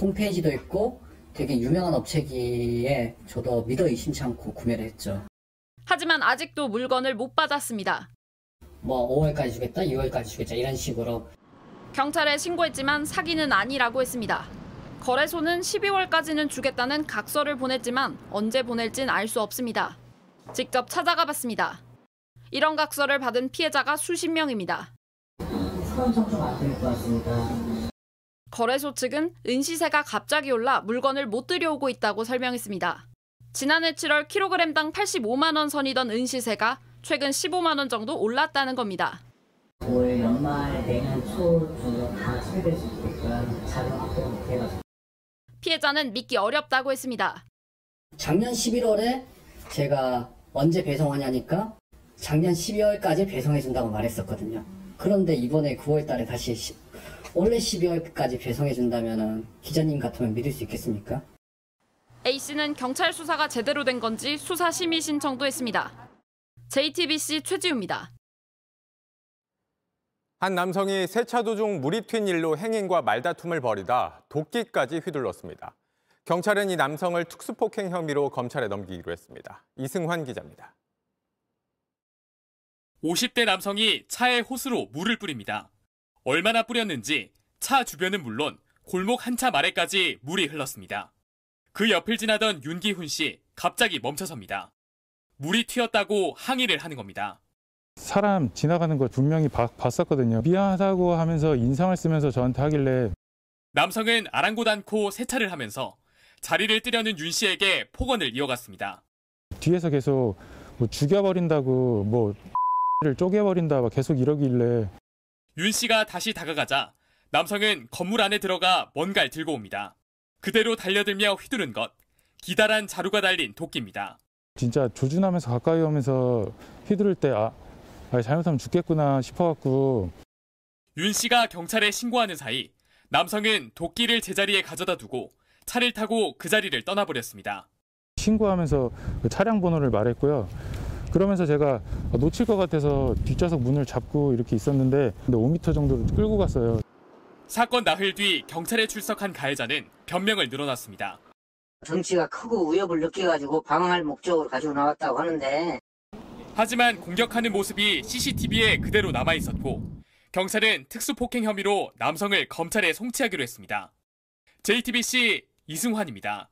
홈페이지도 있고 되게 유명한 업체기에 저도 믿어 의심치 않고 구매를 했죠. 하지만 아직도 물건을 못 받았습니다. 뭐 5월까지 주겠다, 6월까지 주겠다 이런 식으로 경찰에 신고했지만 사기는 아니라고 했습니다. 거래소는 12월까지는 주겠다는 각서를 보냈지만 언제 보낼진 알 수 없습니다. 직접 찾아가 봤습니다. 이런 각서를 받은 피해자가 수십 명입니다. 사람 청좀 안될 것 같습니다. 거래소 측은 은시세가 갑자기 올라 물건을 못 들여오고 있다고 설명했습니다. 지난해 7월 킬로그램당 85만 원 선이던 은시세가 최근 15만 원 정도 올랐다는 겁니다. 올 연말 내년 초 정도 다 처리될 수 있게끔 자금 확보가 못해가지고 피해자는 믿기 어렵다고 했습니다. 작년 11월에 제가 언제 배송하냐니까 작년 12월까지 배송해준다고 말했었거든요. 그런데 이번에 9월 달에 다시 시, 원래 12월까지 배송해준다면 기자님 같으면 믿을 수 있겠습니까? A씨는 경찰 수사가 제대로 된 건지 수사 심의 신청도 했습니다. JTBC 최지우입니다. 한 남성이 세차 도중 물이 튄 일로 행인과 말다툼을 벌이다 도끼까지 휘둘렀습니다. 경찰은 이 남성을 특수폭행 혐의로 검찰에 넘기기로 했습니다. 이승환 기자입니다. 50대 남성이 차에 호스로 물을 뿌립니다. 얼마나 뿌렸는지 차 주변은 물론 골목 한차 아래까지 물이 흘렀습니다. 그 옆을 지나던 윤기훈 씨 갑자기 멈춰섭니다. 물이 튀었다고 항의를 하는 겁니다. 사람 지나가는 걸 분명히 바, 봤었거든요. 미안하다고 하면서 인상을 쓰면서 저한테 하길래 남성은 아랑곳 않고 세차를 하면서 자리를 뜨려는 윤 씨에게 폭언을 이어갔습니다. 뒤에서 계속 뭐 죽여버린다고 뭐 를 쪼개버린다 막 계속 이러길래 윤 씨가 다시 다가가자 남성은 건물 안에 들어가 뭔가를 들고 옵니다. 그대로 달려들며 휘두른 것, 기다란 자루가 달린 도끼입니다. 진짜 조준하면서 가까이 오면서 휘두를 때 아, 아 잘못하면 죽겠구나 싶어갖고 윤 씨가 경찰에 신고하는 사이 남성은 도끼를 제자리에 가져다 두고 차를 타고 그 자리를 떠나버렸습니다. 신고하면서 그 차량 번호를 말했고요. 그러면서 제가 놓칠 것 같아서 뒷좌석 문을 잡고 이렇게 있었는데 5m 정도로 끌고 갔어요. 사건 나흘 뒤 경찰에 출석한 가해자는 변명을 늘어놨습니다. 덩치가 크고 위협을 느껴가지고 방어할 목적으로 가지고 나왔다고 하는데 하지만 공격하는 모습이 CCTV에 그대로 남아 있었고 경찰은 특수폭행 혐의로 남성을 검찰에 송치하기로 했습니다. JTBC 이승환입니다.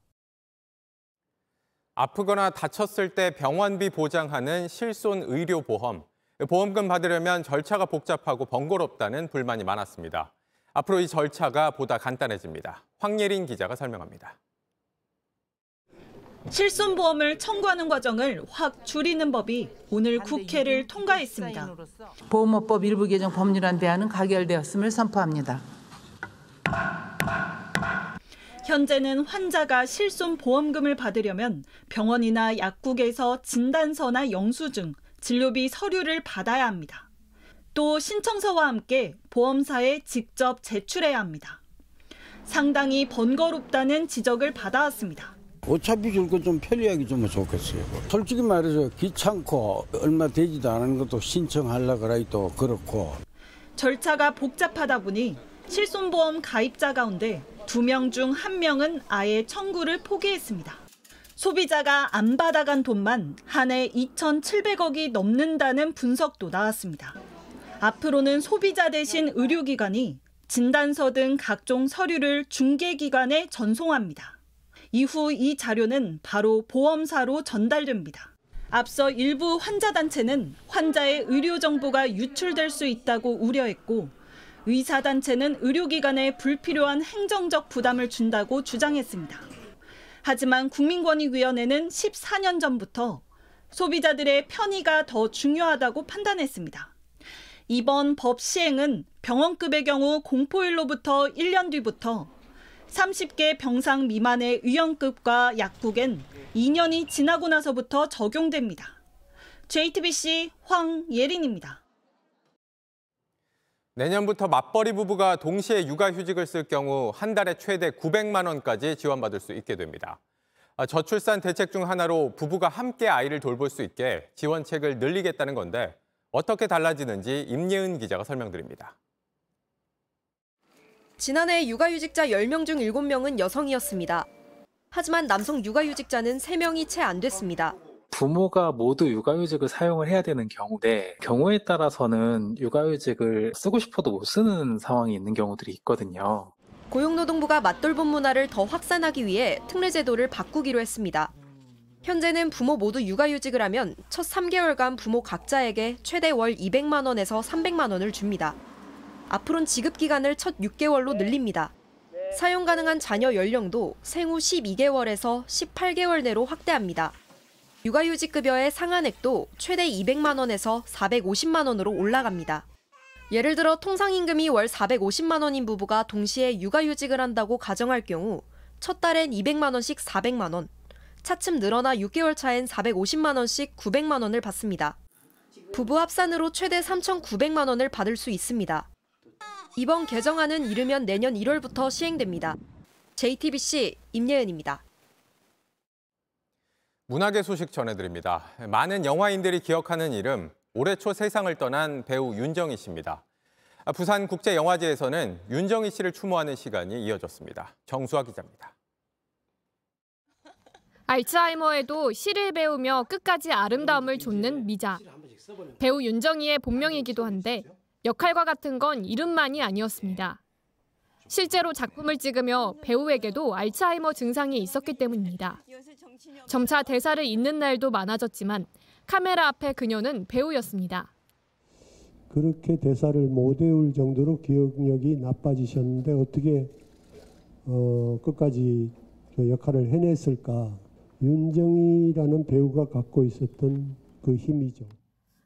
아프거나 다쳤을 때 병원비 보장하는 실손 의료 보험. 보험금 받으려면 절차가 복잡하고 번거롭다는 불만이 많았습니다. 앞으로 이 절차가 보다 간단해집니다. 황예린 기자가 설명합니다. 실손보험을 청구하는 과정을 확 줄이는 법이 오늘 국회를 통과했습니다. 보험업법 일부 개정 법률안 대안은 가결되었음을 선포합니다. 현재는 환자가 실손 보험금을 받으려면 병원이나 약국에서 진단서나 영수증, 진료비 서류를 받아야 합니다. 또 신청서와 함께 보험사에 직접 제출해야 합니다. 상당히 번거롭다는 지적을 받아왔습니다. 어차피 줄거좀 편리하게 좀 좋겠어요. 솔직히 말해서 귀찮고 얼마 되지도 않은 것도 신청하려고 그래 또 그렇고. 절차가 복잡하다 보니 실손보험 가입자 가운데 두 명 중 한 명은 아예 청구를 포기했습니다. 소비자가 안 받아간 돈만 한 해 2,700억이 넘는다는 분석도 나왔습니다. 앞으로는 소비자 대신 의료기관이 진단서 등 각종 서류를 중개기관에 전송합니다. 이후 이 자료는 바로 보험사로 전달됩니다. 앞서 일부 환자단체는 환자의 의료 정보가 유출될 수 있다고 우려했고 의사단체는 의료기관에 불필요한 행정적 부담을 준다고 주장했습니다. 하지만 국민권익위원회는 14년 전부터 소비자들의 편의가 더 중요하다고 판단했습니다. 이번 법 시행은 병원급의 경우 공포일로부터 1년 뒤부터 30개 병상 미만의 위험급과 약국엔 2년이 지나고 나서부터 적용됩니다. JTBC 황예린입니다. 내년부터 맞벌이 부부가 동시에 육아휴직을 쓸 경우 한 달에 최대 900만 원까지 지원받을 수 있게 됩니다. 아, 저출산 대책 중 하나로 부부가 함께 아이를 돌볼 수 있게 지원책을 늘리겠다는 건데 어떻게 달라지는지 임예은 기자가 설명드립니다. 지난해 육아휴직자 10명 중 7명은 여성이었습니다. 하지만 남성 육아휴직자는 3명이 채 안 됐습니다. 부모가 모두 육아휴직을 사용을 해야 되는 경우인데 경우에 따라서는 육아휴직을 쓰고 싶어도 못 쓰는 상황이 있는 경우들이 있거든요. 고용노동부가 맞돌봄 문화를 더 확산하기 위해 특례 제도를 바꾸기로 했습니다. 현재는 부모 모두 육아휴직을 하면 첫 3개월간 부모 각자에게 최대 월 200만 원에서 300만 원을 줍니다. 앞으론 지급 기간을 첫 6개월로 늘립니다. 사용 가능한 자녀 연령도 생후 12개월에서 18개월 내로 확대합니다. 육아휴직급여의 상한액도 최대 200만 원에서 450만 원으로 올라갑니다. 예를 들어 통상임금이 월 450만 원인 부부가 동시에 육아휴직을 한다고 가정할 경우 첫 달엔 200만 원씩 400만 원, 차츰 늘어나 6개월 차엔 450만 원씩 900만 원을 받습니다. 부부 합산으로 최대 3,900만 원을 받을 수 있습니다. 이번 개정안은 이르면 내년 1월부터 시행됩니다. JTBC 임예은입니다. 문학의 소식 전해드립니다. 많은 영화인들이 기억하는 이름, 올해 초 세상을 떠난 배우 윤정희 씨입니다. 부산 국제영화제에서는 윤정희 씨를 추모하는 시간이 이어졌습니다. 정수아 기자입니다. 알츠하이머에도 시를 배우며 끝까지 아름다움을 좇는 미자. 배우 윤정희의 본명이기도 한데 역할과 같은 건 이름만이 아니었습니다. 실제로 작품을 찍으며 배우에게도 알츠하이머 증상이 있었기 때문입니다. 점차 대사를 잊는 날도 많아졌지만 카메라 앞에 그녀는 배우였습니다. 그렇게 대사를 못 외울 정도로 기억력이 나빠지셨는데 어떻게 어, 끝까지 그 역할을 해냈을까? 윤정이라는 배우가 갖고 있었던 그 힘이죠.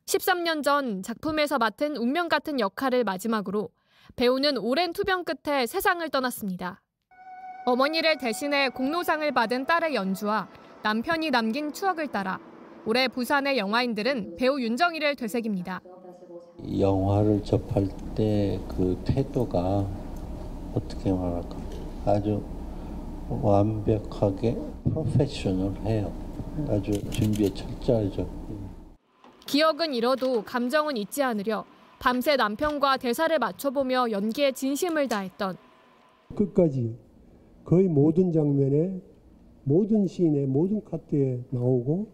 13년 전 작품에서 맡은 운명 같은 역할을 마지막으로 배우는 오랜 투병 끝에 세상을 떠났습니다. 어머니를 대신해 공로상을 받은 딸의 연주와 남편이 남긴 추억을 따라 올해 부산의 영화인들은 배우 윤정희를 되새깁니다. 영화를 접할 때 그 태도가 어떻게 말할까 아주 완벽하게 프로페셔널해요. 아주 준비에 철저하죠. 기억은 잃어도 감정은 잊지 않으려 밤새 남편과 대사를 맞춰보며 연기에 진심을 다했던 끝까지 거의 모든 장면에 모든 씬에 모든 카트에 나오고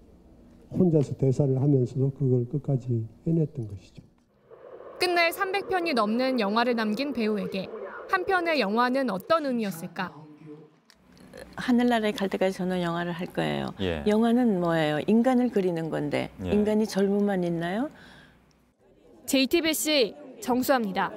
혼자서 대사를 하면서도 그걸 끝까지 해냈던 것이죠. 끝낼 300편이 넘는 영화를 남긴 배우에게 한 편의 영화는 어떤 의미였을까? 하늘나라에 갈 때까지 저는 영화를 할 거예요. 예. 영화는 뭐예요? 인간을 그리는 건데 예. 인간이 젊음만 있나요? JTBC 정수아입니다.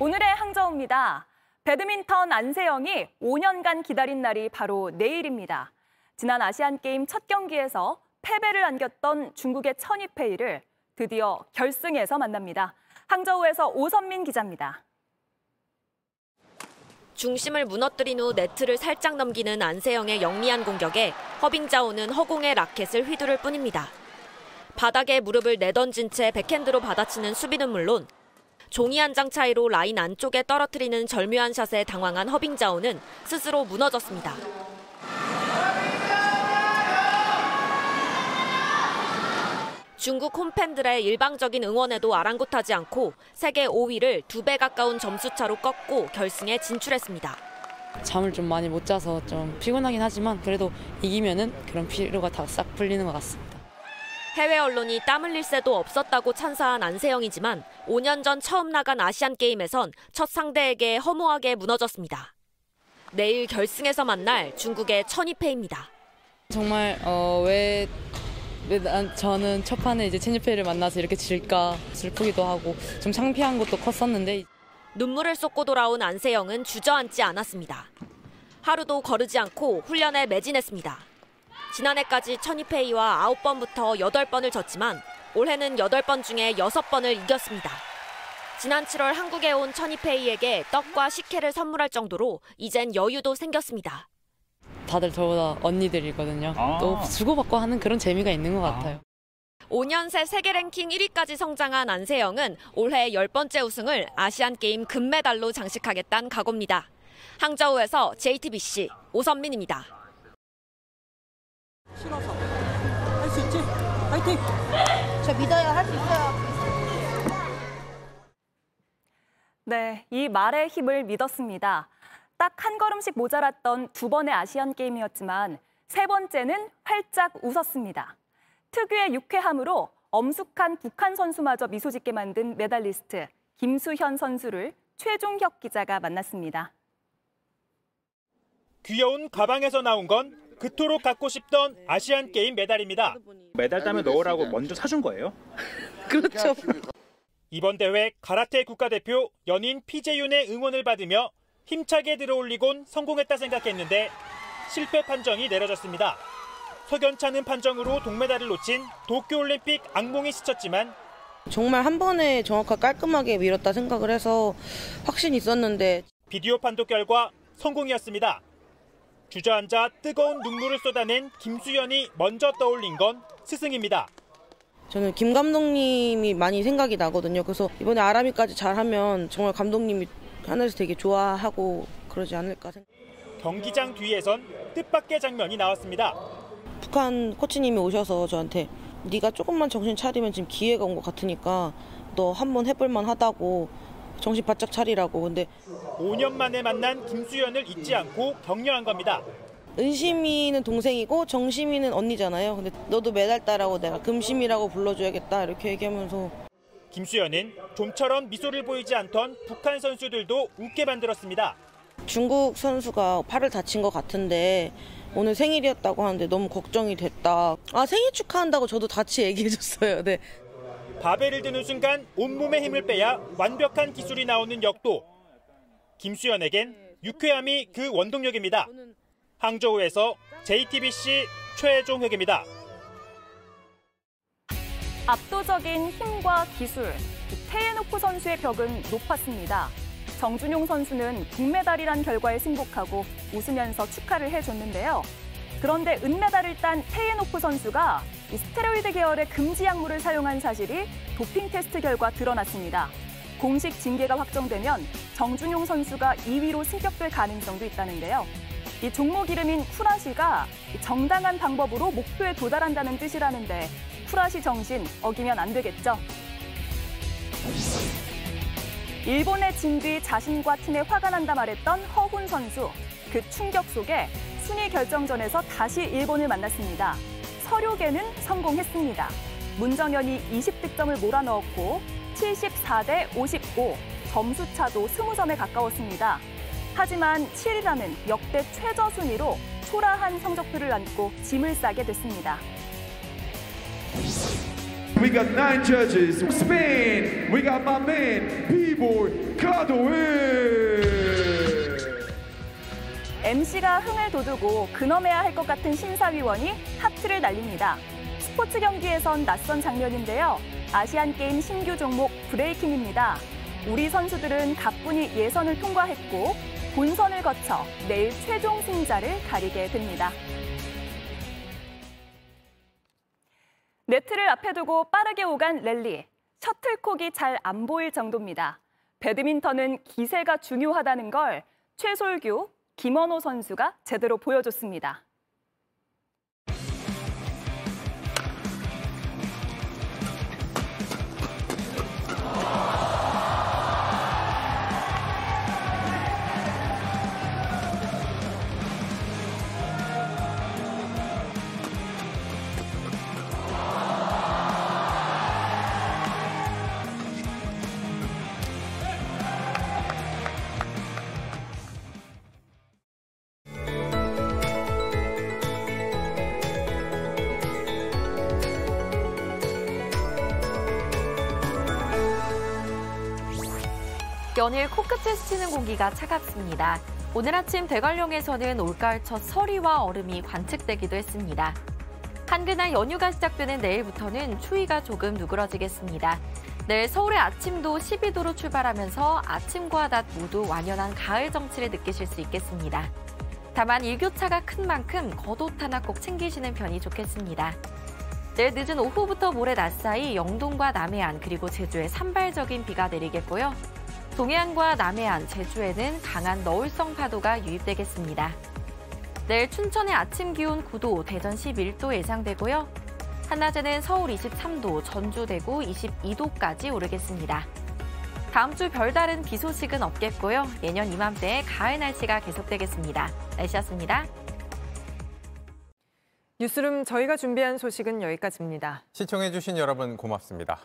오늘의 항저우입니다. 배드민턴 안세영이 5년간 기다린 날이 바로 내일입니다. 지난 아시안게임 첫 경기에서 패배를 안겼던 중국의 천이페이를 드디어 결승에서 만납니다. 항저우에서 오선민 기자입니다. 중심을 무너뜨린 후 네트를 살짝 넘기는 안세영의 영리한 공격에 허빙자오는 허공에 라켓을 휘두를 뿐입니다. 바닥에 무릎을 내던진 채 백핸드로 받아치는 수비는 물론 종이 한 장 차이로 라인 안쪽에 떨어뜨리는 절묘한 샷에 당황한 허빙자오는 스스로 무너졌습니다. 중국 홈팬들의 일방적인 응원에도 아랑곳하지 않고 세계 5위를 두 배 가까운 점수차로 꺾고 결승에 진출했습니다. 잠을 좀 많이 못 자서 좀 피곤하긴 하지만 그래도 이기면은 그런 피로가 다 싹 풀리는 것 같습니다. 해외 언론이 땀 흘릴 새도 없었다고 찬사한 안세영이지만 5년 전 처음 나간 아시안 게임에선 첫 상대에게 허무하게 무너졌습니다. 내일 결승에서 만날 중국의 천이페입니다. 정말 어, 왜, 왜 난, 저는 첫 판에 이제 체니페이를 만나서 이렇게 질까 슬프기도 하고 좀 창피한 것도 컸었는데 눈물을 쏟고 돌아온 안세영은 주저앉지 않았습니다. 하루도 거르지 않고 훈련에 매진했습니다. 지난해까지 천이페이와 9번부터 8번을 졌지만 올해는 8번 중에 6번을 이겼습니다. 지난 7월 한국에 온 천이페이에게 떡과 식혜를 선물할 정도로 이젠 여유도 생겼습니다. 다들 저보다 언니들이거든요. 아. 또 주고받고 하는 그런 재미가 있는 것 같아요. 5년 새 세계 랭킹 1위까지 성장한 안세영은 올해 10번째 우승을 아시안게임 금메달로 장식하겠다는 각오입니다. 항저우에서 JTBC 오선민입니다. 싫어서 할 수 있지? 파이팅! 저 믿어요. 할 수 있어요. 네, 이 말의 힘을 믿었습니다. 딱 한 걸음씩 모자랐던 두 번의 아시안 게임이었지만 세 번째는 활짝 웃었습니다. 특유의 유쾌함으로 엄숙한 북한 선수마저 미소 짓게 만든 메달리스트 김수현 선수를 최종혁 기자가 만났습니다. 귀여운 가방에서 나온 건 그토록 갖고 싶던 아시안 게임 메달입니다. 메달 따면 넣으라고 먼저 사준 거예요? 그렇죠. 이번 대회 가라테 국가대표 연인 피재윤의 응원을 받으며 힘차게 들어올리곤 성공했다 생각했는데 실패 판정이 내려졌습니다. 석연찮은 판정으로 동메달을 놓친 도쿄올림픽 악몽이 스쳤지만 정말 한 번에 정확하게 깔끔하게 밀었다 생각을 해서 확신이 있었는데 비디오 판독 결과 성공이었습니다. 주저앉아 뜨거운 눈물을 쏟아낸 김수현이 먼저 떠올린 건 스승입니다. 저는 김 감독님이 많이 생각이 나거든요. 그래서 이번에 아람이까지 잘하면 정말 감독님이 하늘에서 되게 좋아하고 그러지 않을까 생각. 경기장 뒤에선 뜻밖의 장면이 나왔습니다. 북한 코치님이 오셔서 저한테 네가 조금만 정신 차리면 지금 기회가 온 것 같으니까 너 한번 해볼만 하다고 정신 바짝 차리라고. 근데 5년 만에 만난 김수현을 잊지 않고 격려한 겁니다. 은심이는 동생이고 정심이는 언니잖아요. 근데 너도 메달 따라고 내가 금심이라고 불러줘야겠다 이렇게 얘기하면서 김수현은 좀처럼 미소를 보이지 않던 북한 선수들도 웃게 만들었습니다. 중국 선수가 팔을 다친 것 같은데 오늘 생일이었다고 하는데 너무 걱정이 됐다. 아 생일 축하한다고 저도 같이 얘기해줬어요. 네. 바벨을 드는 순간 온몸에 힘을 빼야 완벽한 기술이 나오는 역도. 김수현에겐 유쾌함이 그 원동력입니다. 항저우에서 JTBC 최종혁입니다. 압도적인 힘과 기술, 테예노프 선수의 벽은 높았습니다. 정준용 선수는 금메달이란 결과에 승복하고 웃으면서 축하를 해줬는데요. 그런데 은메달을 딴 테예노프 선수가 스테로이드 계열의 금지 약물을 사용한 사실이 도핑 테스트 결과 드러났습니다. 공식 징계가 확정되면 정준용 선수가 2위로 승격될 가능성도 있다는데요. 이 종목 이름인 쿠라쉬가 정당한 방법으로 목표에 도달한다는 뜻이라는데 쿠라시 정신 어기면 안 되겠죠. 일본에 진뒤 자신과 팀에 화가 난다 말했던 허훈 선수. 그 충격 속에 순위 결정전에서 다시 일본을 만났습니다. 서류계는 성공했습니다. 문정현이 20득점을 몰아넣었고 74대 55, 점수차도 20점에 가까웠습니다. 하지만 7위라는 역대 최저 순위로 초라한 성적표를 안고 짐을 싸게 됐습니다. We got nine judges. Spain, we got my man, B-boy Kadoe. MC가 흥을 돋우고 근엄해야 할 것 같은 심사위원이 하트를 날립니다. 스포츠 경기에선 낯선 장면인데요. 아시안 게임 신규 종목 브레이킹입니다. 우리 선수들은 가뿐히 예선을 통과했고 본선을 거쳐 내일 최종 승자를 가리게 됩니다. 네트를 앞에 두고 빠르게 오간 랠리. 셔틀콕이 잘 안 보일 정도입니다. 배드민턴은 기세가 중요하다는 걸 최솔규, 김원호 선수가 제대로 보여줬습니다. 연일 코끝에 스치는 공기가 차갑습니다. 오늘 아침 대관령에서는 올가을 첫 서리와 얼음이 관측되기도 했습니다. 한글날 연휴가 시작되는 내일부터는 추위가 조금 누그러지겠습니다. 내일 서울의 아침도 12도로 출발하면서 아침과 낮 모두 완연한 가을 정치를 느끼실 수 있겠습니다. 다만 일교차가 큰 만큼 겉옷 하나 꼭 챙기시는 편이 좋겠습니다. 내일 늦은 오후부터 모레 낮 사이 영동과 남해안 그리고 제주에 산발적인 비가 내리겠고요. 동해안과 남해안, 제주에는 강한 너울성 파도가 유입되겠습니다. 내일 춘천의 아침 기온 9도, 대전 11도 예상되고요. 한낮에는 서울 23도, 전주, 대구 22도까지 오르겠습니다. 다음 주 별다른 비 소식은 없겠고요. 내년 이맘때에 가을 날씨가 계속되겠습니다. 날씨였습니다. 뉴스룸 저희가 준비한 소식은 여기까지입니다. 시청해주신 여러분 고맙습니다.